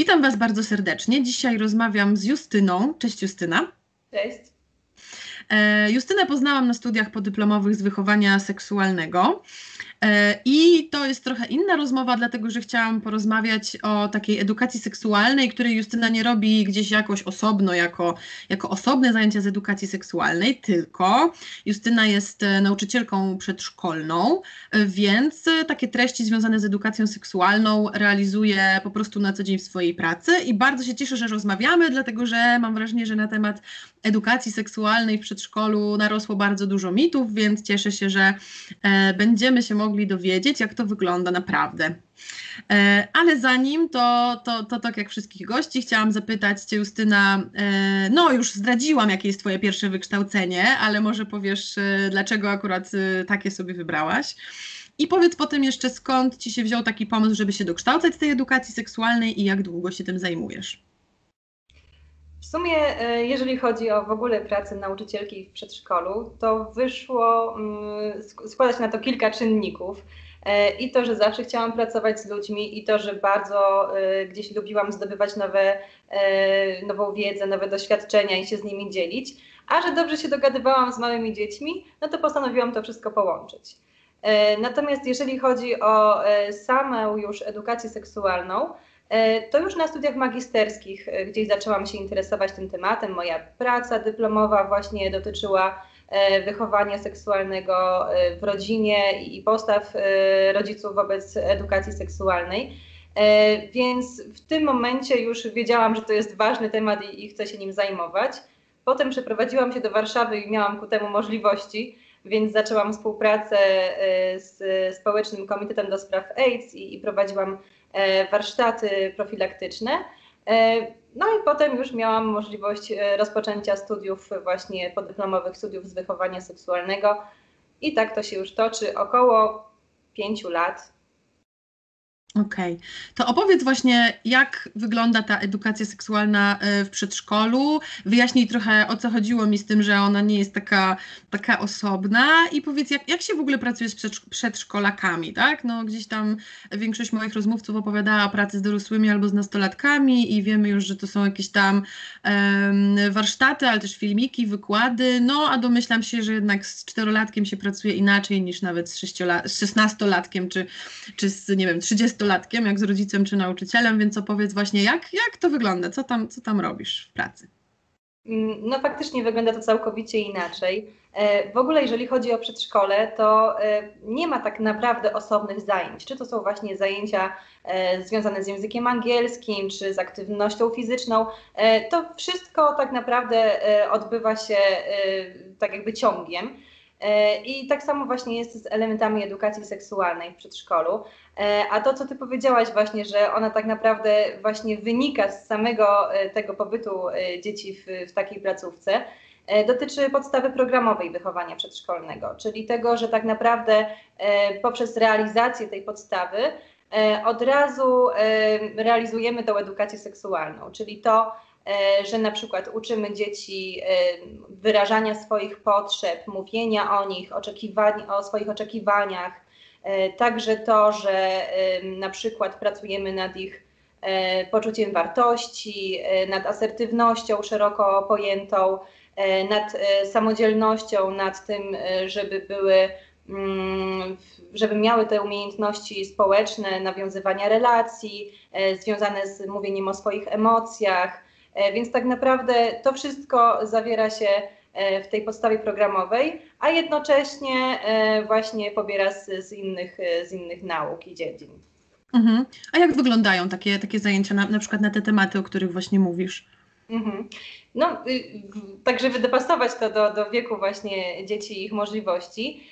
Witam Was bardzo serdecznie. Dzisiaj rozmawiam z Justyną. Cześć Justyna. Cześć. E, Justynę poznałam na studiach podyplomowych z wychowania seksualnego. E, I to jest trochę inna rozmowa, dlatego że chciałam porozmawiać o takiej edukacji seksualnej, której Justyna nie robi gdzieś jakoś osobno, jako, jako osobne zajęcia z edukacji seksualnej, tylko Justyna jest e, nauczycielką przedszkolną, e, więc takie treści związane z edukacją seksualną realizuje po prostu na co dzień w swojej pracy i bardzo się cieszę, że rozmawiamy, dlatego że mam wrażenie, że na temat edukacji seksualnej w przedszkolu narosło bardzo dużo mitów, więc cieszę się, że będziemy się mogli dowiedzieć, jak to wygląda naprawdę. E, ale zanim to, to, to tak jak wszystkich gości, chciałam zapytać Cię, Justyna, e, no już zdradziłam, jakie jest Twoje pierwsze wykształcenie, ale może powiesz, e, dlaczego akurat takie sobie wybrałaś. I powiedz potem jeszcze, skąd Ci się wziął taki pomysł, żeby się dokształcać z tej edukacji seksualnej i jak długo się tym zajmujesz. Sumie, e, jeżeli chodzi o w ogóle pracę nauczycielki w przedszkolu, to wyszło, mm, składać na to kilka czynników. E, I to, że zawsze chciałam pracować z ludźmi, i to, że bardzo e, gdzieś lubiłam zdobywać nowe, nową wiedzę, nowe doświadczenia i się z nimi dzielić, a że dobrze się dogadywałam z małymi dziećmi, no to postanowiłam to wszystko połączyć. Natomiast jeżeli chodzi o samą już edukację seksualną, to już na studiach magisterskich e, gdzieś zaczęłam się interesować tym tematem. Moja praca dyplomowa właśnie dotyczyła e, wychowania seksualnego w rodzinie i postaw rodziców wobec edukacji seksualnej. Więc w tym momencie już wiedziałam, że to jest ważny temat i, chcę się nim zajmować. Potem przeprowadziłam się do Warszawy i miałam ku temu możliwości, więc zaczęłam współpracę z Społecznym Komitetem do Spraw AIDS i, prowadziłam E, warsztaty profilaktyczne. E, no i potem już miałam możliwość e, rozpoczęcia studiów właśnie podyplomowych studiów z wychowania seksualnego i tak to się już toczy około pięciu lat. Okej. Okay. To opowiedz właśnie, jak wygląda ta edukacja seksualna e, w przedszkolu. Wyjaśnij trochę, o co chodziło mi z tym, że ona nie jest taka, taka osobna i powiedz, jak, jak się w ogóle pracuje z przedszkolakami, tak? No gdzieś tam większość moich rozmówców opowiadała o pracy z dorosłymi albo z nastolatkami i wiemy już, że to są jakieś tam um, warsztaty, ale też filmiki, wykłady, no a domyślam się, że jednak z czterolatkiem się pracuje inaczej niż nawet z, z szesnastolatkiem czy, czy z, nie wiem, 30 nastolatkiem, jak z rodzicem czy nauczycielem, więc opowiedz właśnie, jak, jak to wygląda, co tam, co tam robisz w pracy? Mm, no faktycznie wygląda to całkowicie inaczej. E, w ogóle jeżeli chodzi o przedszkole, to e, nie ma tak naprawdę osobnych zajęć. Czy to są właśnie zajęcia e, związane z językiem angielskim, czy z aktywnością fizyczną. To wszystko tak naprawdę odbywa się tak jakby ciągiem. E, I tak samo właśnie jest z elementami edukacji seksualnej w przedszkolu. E, a to, co ty powiedziałaś właśnie, że ona tak naprawdę właśnie wynika z samego e, tego pobytu dzieci w, w takiej placówce, dotyczy podstawy programowej wychowania przedszkolnego, czyli tego, że tak naprawdę poprzez realizację tej podstawy od razu realizujemy tą edukację seksualną, czyli to, że na przykład uczymy dzieci e, wyrażania swoich potrzeb, mówienia o nich, oczekiwań, o swoich oczekiwaniach, e, także to, że na przykład pracujemy nad ich poczuciem wartości, nad asertywnością szeroko pojętą, nad samodzielnością, nad tym, żeby były mm, żeby miały te umiejętności społeczne, nawiązywania relacji, związane z mówieniem o swoich emocjach, E, więc tak naprawdę to wszystko zawiera się e, w tej podstawie programowej, a jednocześnie e, właśnie pobiera z, z, innych, z innych nauk i dziedzin. Mhm. A jak wyglądają takie, takie zajęcia, na, na przykład na te tematy, o których właśnie mówisz? Mhm. No, y, tak żeby dopasować to do, do wieku właśnie dzieci i ich możliwości,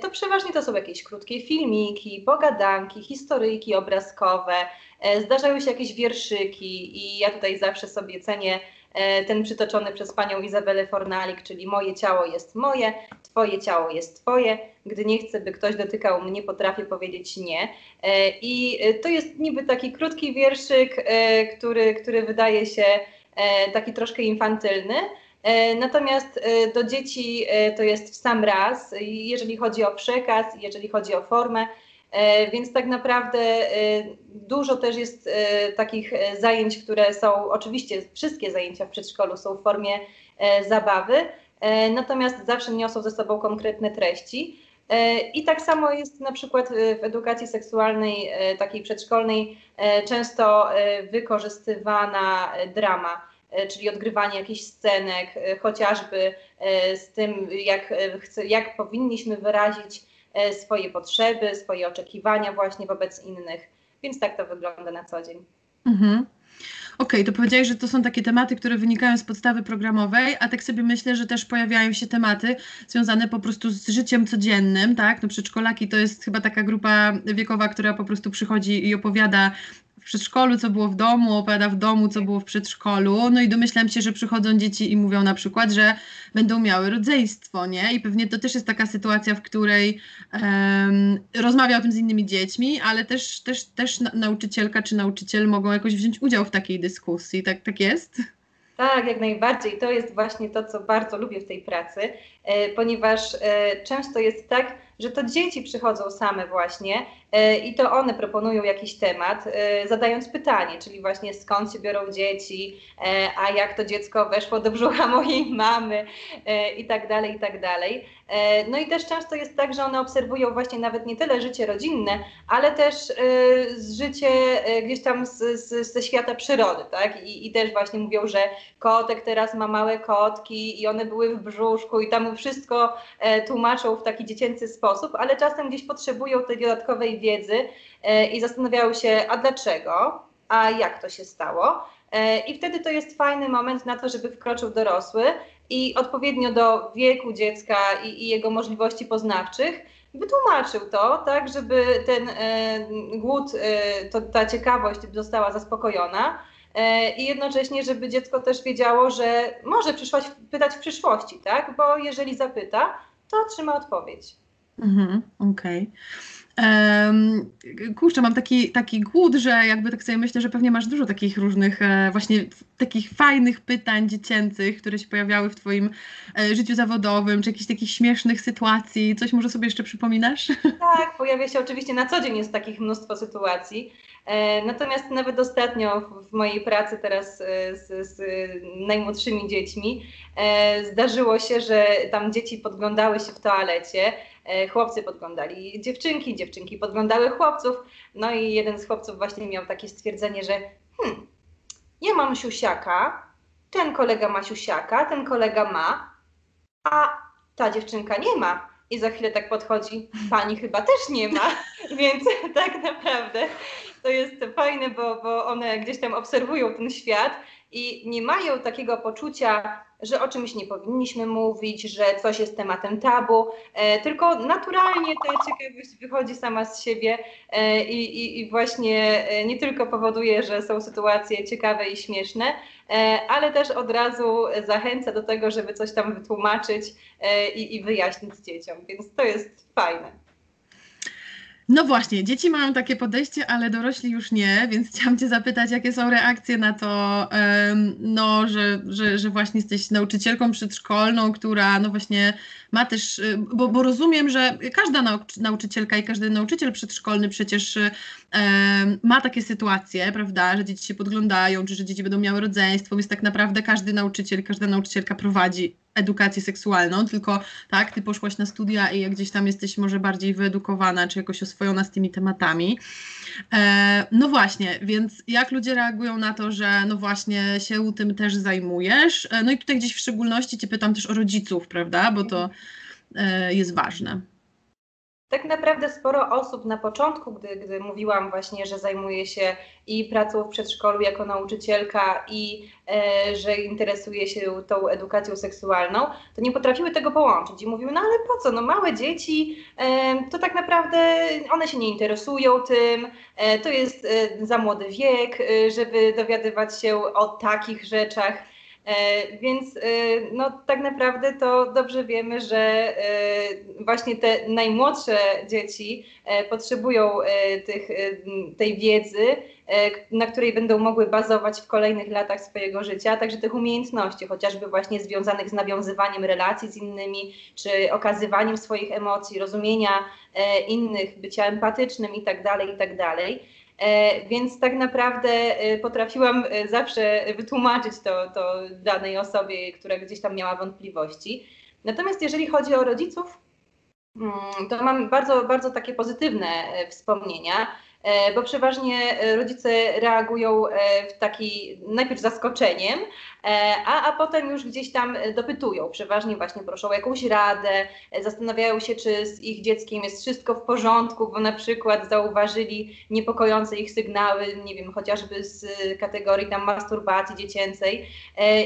to przeważnie to są jakieś krótkie filmiki, pogadanki, historyjki obrazkowe, E, zdarzają się jakieś wierszyki i ja tutaj zawsze sobie cenię e, ten przytoczony przez panią Izabelę Fornalik, czyli moje ciało jest moje, twoje ciało jest twoje, gdy nie chcę, by ktoś dotykał mnie, potrafię powiedzieć nie. E, I to jest niby taki krótki wierszyk, który, który wydaje się taki troszkę infantylny, Natomiast do dzieci to jest w sam raz, jeżeli chodzi o przekaz, jeżeli chodzi o formę, Więc tak naprawdę dużo też jest takich zajęć, które są, oczywiście wszystkie zajęcia w przedszkolu są w formie zabawy, natomiast zawsze niosą ze sobą konkretne treści. I tak samo jest na przykład w edukacji seksualnej, takiej przedszkolnej, często wykorzystywana drama E, czyli odgrywanie jakichś scenek, e, chociażby e, z tym, jak, jak powinniśmy wyrazić swoje potrzeby, swoje oczekiwania właśnie wobec innych. Więc tak to wygląda na co dzień. Mhm. Okej, okay, to powiedziałeś, że to są takie tematy, które wynikają z podstawy programowej, a tak sobie myślę, że też pojawiają się tematy związane po prostu z życiem codziennym, tak? No przedszkolaki to jest chyba taka grupa wiekowa, która po prostu przychodzi i opowiada w przedszkolu, co było w domu, opowiada w domu, co było w przedszkolu. No i domyślam się, że przychodzą dzieci i mówią na przykład, że będą miały rodzeństwo, nie? I pewnie to też jest taka sytuacja, w której um, rozmawia o tym z innymi dziećmi, ale też, też, też nauczycielka czy nauczyciel mogą jakoś wziąć udział w takiej dyskusji. Tak, tak jest? Tak, jak najbardziej. To jest właśnie to, co bardzo lubię w tej pracy, e, ponieważ e, często jest tak, że to dzieci przychodzą same właśnie i to one proponują jakiś temat, e, zadając pytanie, czyli właśnie skąd się biorą dzieci, e, a jak to dziecko weszło do brzucha mojej mamy i tak dalej, i tak dalej. No i też często jest tak, że one obserwują właśnie nawet nie tyle życie rodzinne, ale też życie gdzieś tam z, z, ze świata przyrody, tak? I, I też właśnie mówią, że kotek teraz ma małe kotki i one były w brzuszku i tam wszystko tłumaczą w taki dziecięcy sposób, ale czasem gdzieś potrzebują tej dodatkowej wiedzy e, i zastanawiają się, a dlaczego, a jak to się stało. E, I wtedy to jest fajny moment na to, żeby wkroczył dorosły i odpowiednio do wieku dziecka i, i jego możliwości poznawczych wytłumaczył to, tak, żeby ten e, głód, to, ta ciekawość została zaspokojona. I jednocześnie, żeby dziecko też wiedziało, że może przyszłość, pytać w przyszłości, tak? Bo jeżeli zapyta, to otrzyma odpowiedź. Mhm, okej. Um, kurczę, mam taki, taki głód, że jakby tak sobie myślę, że pewnie masz dużo takich różnych e, właśnie takich fajnych pytań dziecięcych, które się pojawiały w twoim e, życiu zawodowym, czy jakichś takich śmiesznych sytuacji. Coś może sobie jeszcze przypominasz? Tak, pojawia się oczywiście na co dzień jest takich mnóstwo sytuacji. E, natomiast nawet ostatnio w mojej pracy teraz e, z, z najmłodszymi dziećmi e, zdarzyło się, że tam dzieci podglądały się w toalecie, chłopcy podglądali dziewczynki, dziewczynki podglądały chłopców. No i jeden z chłopców właśnie miał takie stwierdzenie, że hmm, ja mam siusiaka, ten kolega ma siusiaka, ten kolega ma, a ta dziewczynka nie ma. I za chwilę tak podchodzi, pani chyba też nie ma, więc tak naprawdę to jest fajne, bo, bo one gdzieś tam obserwują ten świat i nie mają takiego poczucia, że o czymś nie powinniśmy mówić, że coś jest tematem tabu, e, tylko naturalnie ta ciekawość wychodzi sama z siebie e, i, i, właśnie e, nie tylko powoduje, że są sytuacje ciekawe i śmieszne, e, ale też od razu zachęca do tego, żeby coś tam wytłumaczyć e, i, i wyjaśnić dzieciom, więc to jest fajne. No właśnie, dzieci mają takie podejście, ale dorośli już nie, więc chciałam Cię zapytać, jakie są reakcje na to, no, że, że, że właśnie jesteś nauczycielką przedszkolną, która no właśnie ma też, y, bo, bo rozumiem, że każda nauczycielka i każdy nauczyciel przedszkolny przecież ma takie sytuacje, prawda, że dzieci się podglądają, czy że dzieci będą miały rodzeństwo, więc tak naprawdę każdy nauczyciel, każda nauczycielka prowadzi edukację seksualną, tylko tak, ty poszłaś na studia i gdzieś tam jesteś może bardziej wyedukowana, czy jakoś oswojona z tymi tematami. E, no właśnie, więc jak ludzie reagują na to, że no właśnie się tym też zajmujesz? E, no i tutaj gdzieś w szczególności cię pytam też o rodziców, prawda, bo to e, jest ważne tak naprawdę sporo osób na początku, gdy, gdy mówiłam właśnie, że zajmuję się i pracą w przedszkolu jako nauczycielka i e, że interesuję się tą edukacją seksualną, to nie potrafiły tego połączyć i mówiły, no ale po co, no małe dzieci, e, to tak naprawdę one się nie interesują tym, e, to jest e, za młody wiek, e, żeby dowiadywać się o takich rzeczach. Więc no, tak naprawdę to dobrze wiemy, że właśnie te najmłodsze dzieci potrzebują tych, tej wiedzy, na której będą mogły bazować w kolejnych latach swojego życia, także tych umiejętności, chociażby właśnie związanych z nawiązywaniem relacji z innymi, czy okazywaniem swoich emocji, rozumienia innych, bycia empatycznym itd., tak itd. E, więc tak naprawdę e, potrafiłam e, zawsze wytłumaczyć to, to danej osobie, która gdzieś tam miała wątpliwości. Natomiast jeżeli chodzi o rodziców, mm, to mam bardzo, bardzo takie pozytywne wspomnienia. E, bo przeważnie e, rodzice reagują e, w taki najpierw zaskoczeniem, a, a potem już gdzieś tam dopytują. Przeważnie właśnie proszą o jakąś radę, zastanawiają się, czy z ich dzieckiem jest wszystko w porządku, bo na przykład zauważyli niepokojące ich sygnały, nie wiem, chociażby z kategorii tam masturbacji dziecięcej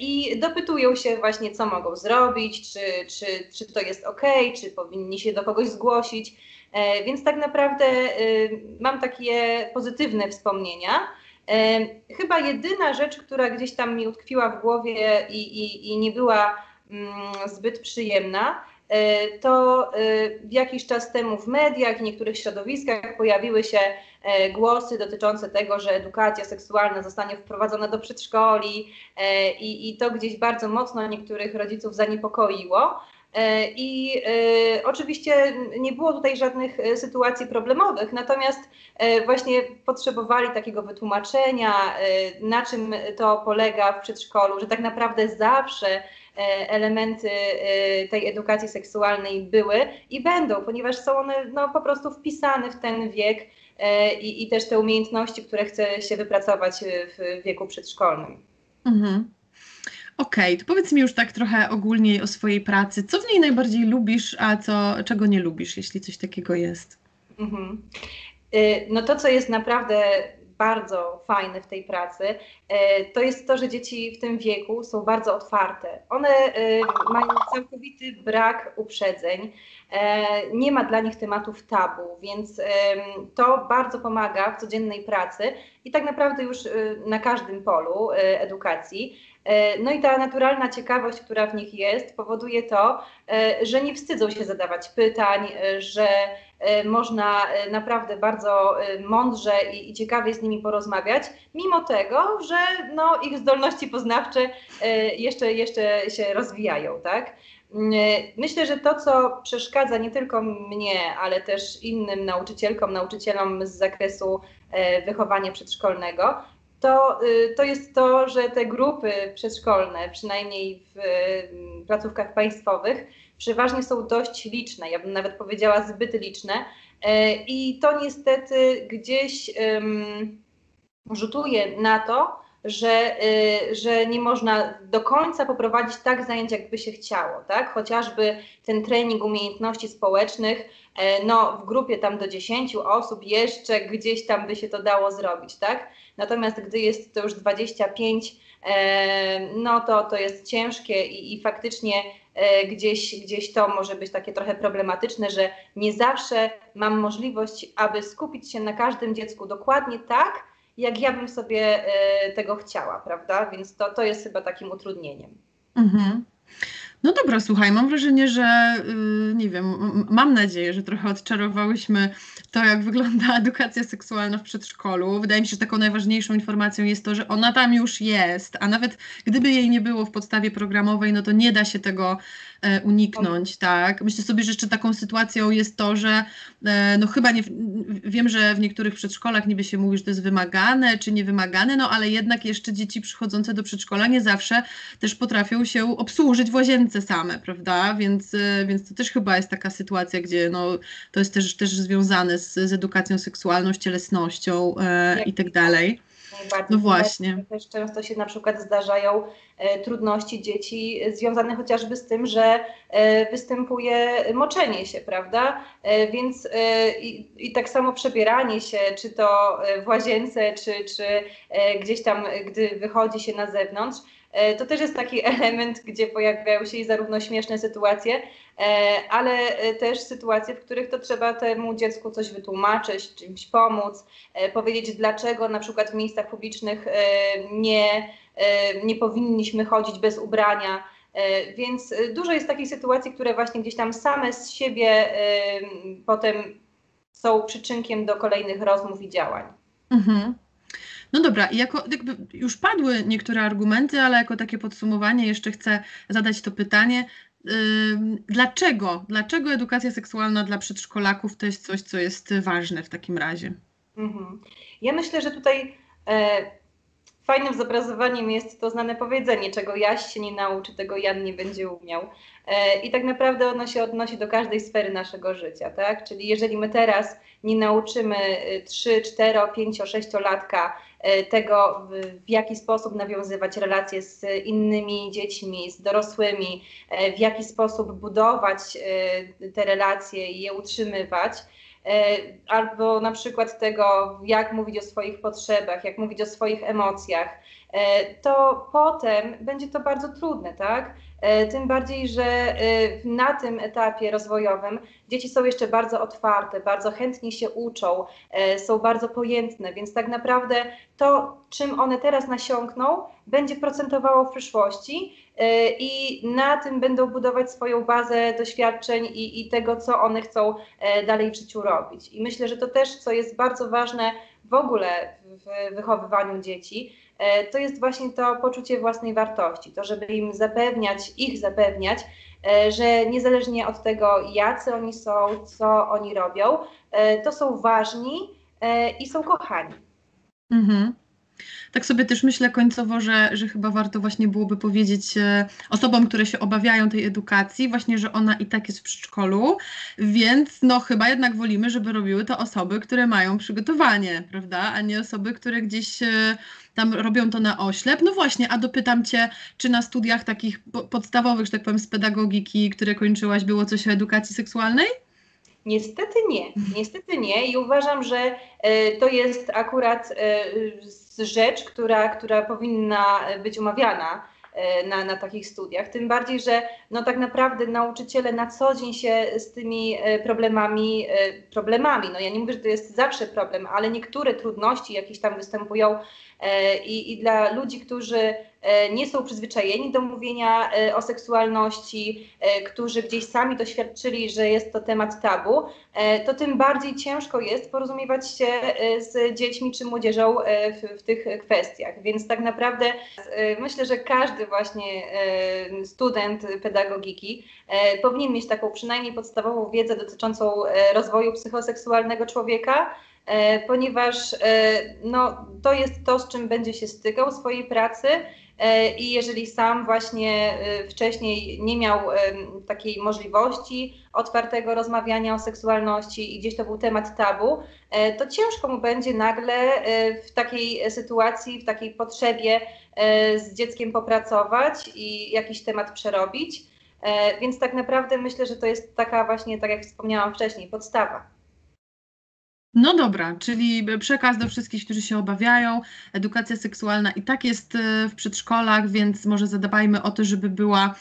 i dopytują się właśnie, co mogą zrobić, czy, czy, czy to jest ok, czy powinni się do kogoś zgłosić. E, więc tak naprawdę e, mam takie pozytywne wspomnienia. E, chyba jedyna rzecz, która gdzieś tam mi utkwiła w głowie i, i, i nie była mm, zbyt przyjemna, to jakiś czas temu w mediach i niektórych środowiskach pojawiły się głosy dotyczące tego, że edukacja seksualna zostanie wprowadzona do przedszkoli i, i to gdzieś bardzo mocno niektórych rodziców zaniepokoiło. E, I e, oczywiście nie było tutaj żadnych e, sytuacji problemowych, natomiast właśnie potrzebowali takiego wytłumaczenia, na czym to polega w przedszkolu, że tak naprawdę zawsze elementy tej edukacji seksualnej były i będą, ponieważ są one no, po prostu wpisane w ten wiek i, i też te umiejętności, które chce się wypracować w wieku przedszkolnym. Mhm. Okej, okay, to powiedz mi już tak trochę ogólniej o swojej pracy. Co w niej najbardziej lubisz, a co, czego nie lubisz, jeśli coś takiego jest? Mhm. Y, no to, co jest naprawdę bardzo fajne w tej pracy, y, to jest to, że dzieci w tym wieku są bardzo otwarte. One y, mają całkowity brak uprzedzeń, nie ma dla nich tematów tabu, więc to bardzo pomaga w codziennej pracy i tak naprawdę już na każdym polu edukacji. E, no i ta naturalna ciekawość, która w nich jest, powoduje to, e, że nie wstydzą się zadawać pytań, e, że można naprawdę bardzo mądrze i, ciekawie z nimi porozmawiać, mimo tego, że no, ich zdolności poznawcze jeszcze, jeszcze się rozwijają, tak? Mm, myślę, że to, co przeszkadza nie tylko mnie, ale też innym nauczycielkom, nauczycielom z zakresu wychowania przedszkolnego, to, y, to jest to, że te grupy przedszkolne, przynajmniej w y, placówkach państwowych, przeważnie są dość liczne, ja bym nawet powiedziała zbyt liczne. E, I to niestety gdzieś rzutuje na to, że, y, że nie można do końca poprowadzić tak zajęć, jakby się chciało, tak? Chociażby ten trening umiejętności społecznych, no w grupie tam do 10 osób jeszcze gdzieś tam by się to dało zrobić, tak? Natomiast gdy jest to już 25, e, no to to jest ciężkie i, i faktycznie e, gdzieś, gdzieś to może być takie trochę problematyczne, że nie zawsze mam możliwość, aby skupić się na każdym dziecku dokładnie tak, jak ja bym sobie e, tego chciała, prawda? Więc to, to jest chyba takim utrudnieniem. Mhm. No dobra, słuchaj, mam wrażenie, że yy, nie wiem, mam nadzieję, że trochę odczarowałyśmy to, jak wygląda edukacja seksualna w przedszkolu. Wydaje mi się, że taką najważniejszą informacją jest to, że ona tam już jest, a nawet gdyby jej nie było w podstawie programowej, no to nie da się tego E, uniknąć, tak. Myślę sobie, że jeszcze taką sytuacją jest to, że e, no chyba nie, wiem, że w niektórych przedszkolach niby się mówi, że to jest wymagane czy niewymagane, no ale jednak jeszcze dzieci przychodzące do przedszkola nie zawsze też potrafią się obsłużyć w łazience same, prawda, więc, e, więc to też chyba jest taka sytuacja, gdzie no, to jest też, też związane z, z edukacją seksualną, z cielesnością e, i tak dalej. No właśnie. Też często się na przykład zdarzają e, trudności dzieci związane chociażby z tym, że e, występuje moczenie się, prawda? E, więc i, i, tak samo przebieranie się, czy to w łazience, czy, czy gdzieś tam, gdy wychodzi się na zewnątrz, E, to też jest taki element, gdzie pojawiają się zarówno śmieszne sytuacje, ale też sytuacje, w których to trzeba temu dziecku coś wytłumaczyć, czymś pomóc, powiedzieć, dlaczego na przykład w miejscach publicznych nie, nie powinniśmy chodzić bez ubrania. Więc dużo jest takich sytuacji, które właśnie gdzieś tam same z siebie potem są przyczynkiem do kolejnych rozmów i działań. Mhm. No dobra, jako jakby już padły niektóre argumenty, ale jako takie podsumowanie jeszcze chcę zadać to pytanie. dlaczego? Dlaczego edukacja seksualna dla przedszkolaków to jest coś, co jest ważne w takim razie? Mhm. Ja myślę, że tutaj e, fajnym zobrazowaniem jest to znane powiedzenie, czego Jaś się nie nauczy, tego Jan nie będzie umiał. E, I tak naprawdę ono się odnosi do każdej sfery naszego życia, tak? Czyli jeżeli my teraz nie nauczymy 3, 4, 5, 6 latka tego, w jaki sposób nawiązywać relacje z innymi dziećmi, z dorosłymi, e, w jaki sposób budować e, te relacje i je utrzymywać, albo na przykład tego, jak mówić o swoich potrzebach, jak mówić o swoich emocjach, to potem będzie to bardzo trudne, tak? E, tym bardziej, że e, na tym etapie rozwojowym dzieci są jeszcze bardzo otwarte, bardzo chętnie się uczą, e, są bardzo pojętne, więc tak naprawdę to, czym one teraz nasiąkną, będzie procentowało w przyszłości i na tym będą budować swoją bazę doświadczeń i, i tego, co one chcą dalej w życiu robić. I myślę, że to też, co jest bardzo ważne w ogóle w wychowywaniu dzieci, E, to jest właśnie to poczucie własnej wartości, to żeby im zapewniać, ich zapewniać, e, że niezależnie od tego, jacy oni są, co oni robią, e, to są ważni i są kochani. Mhm tak sobie też myślę końcowo, że, że chyba warto właśnie byłoby powiedzieć e, osobom, które się obawiają tej edukacji, właśnie, że ona i tak jest w przedszkolu, więc no chyba jednak wolimy, żeby robiły to osoby, które mają przygotowanie, prawda, a nie osoby, które gdzieś e, tam robią to na oślep. No właśnie, a dopytam Cię, czy na studiach takich podstawowych, że tak powiem, z pedagogiki, które kończyłaś, było coś o edukacji seksualnej? Niestety nie, niestety nie i uważam, że e, to jest akurat rzecz, która, która powinna być omawiana e, na, na takich studiach. Tym bardziej, że no tak naprawdę nauczyciele na co dzień się z tymi e, problemami, e, problemami, no ja nie mówię, że to jest zawsze problem, ale niektóre trudności jakieś tam występują i, i dla ludzi, którzy E, nie są przyzwyczajeni do mówienia e, o seksualności, e, którzy gdzieś sami doświadczyli, że jest to temat tabu, to tym bardziej ciężko jest porozumiewać się z dziećmi czy młodzieżą w, w tych kwestiach. Więc tak naprawdę myślę, że każdy właśnie student pedagogiki powinien mieć taką przynajmniej podstawową wiedzę dotyczącą rozwoju psychoseksualnego człowieka, ponieważ no, to jest to, z czym będzie się stykał w swojej pracy E, i jeżeli sam właśnie e, wcześniej nie miał takiej możliwości otwartego rozmawiania o seksualności i gdzieś to był temat tabu, e, to ciężko mu będzie nagle w takiej sytuacji, w takiej potrzebie z dzieckiem popracować i jakiś temat przerobić. Więc tak naprawdę myślę, że to jest taka właśnie, tak jak wspomniałam wcześniej, podstawa. No dobra, czyli przekaz do wszystkich, którzy się obawiają. Edukacja seksualna i tak jest e, w przedszkolach, więc może zadbajmy o to, żeby była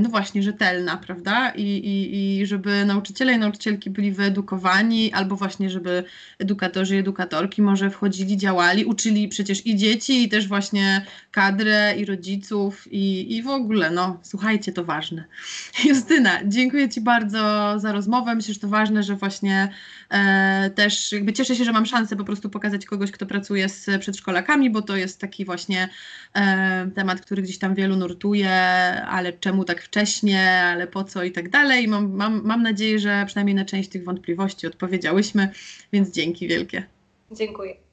no właśnie, rzetelna, prawda? I, i, I żeby nauczyciele i nauczycielki byli wyedukowani, albo właśnie, żeby edukatorzy i edukatorki może wchodzili, działali, uczyli przecież i dzieci, i też właśnie kadrę, i rodziców, i, i w ogóle, no słuchajcie, to ważne. Justyna, dziękuję Ci bardzo za rozmowę. Myślę, że to ważne, że właśnie e, też jakby cieszę się, że mam szansę po prostu pokazać kogoś, kto pracuje z przedszkolakami, bo to jest taki właśnie e, temat, który gdzieś tam wielu nurtuje, ale czemu czemu tak wcześnie, ale po co i tak dalej. Mam, mam, mam nadzieję, że przynajmniej na część tych wątpliwości odpowiedziałyśmy, więc dzięki wielkie. Dziękuję.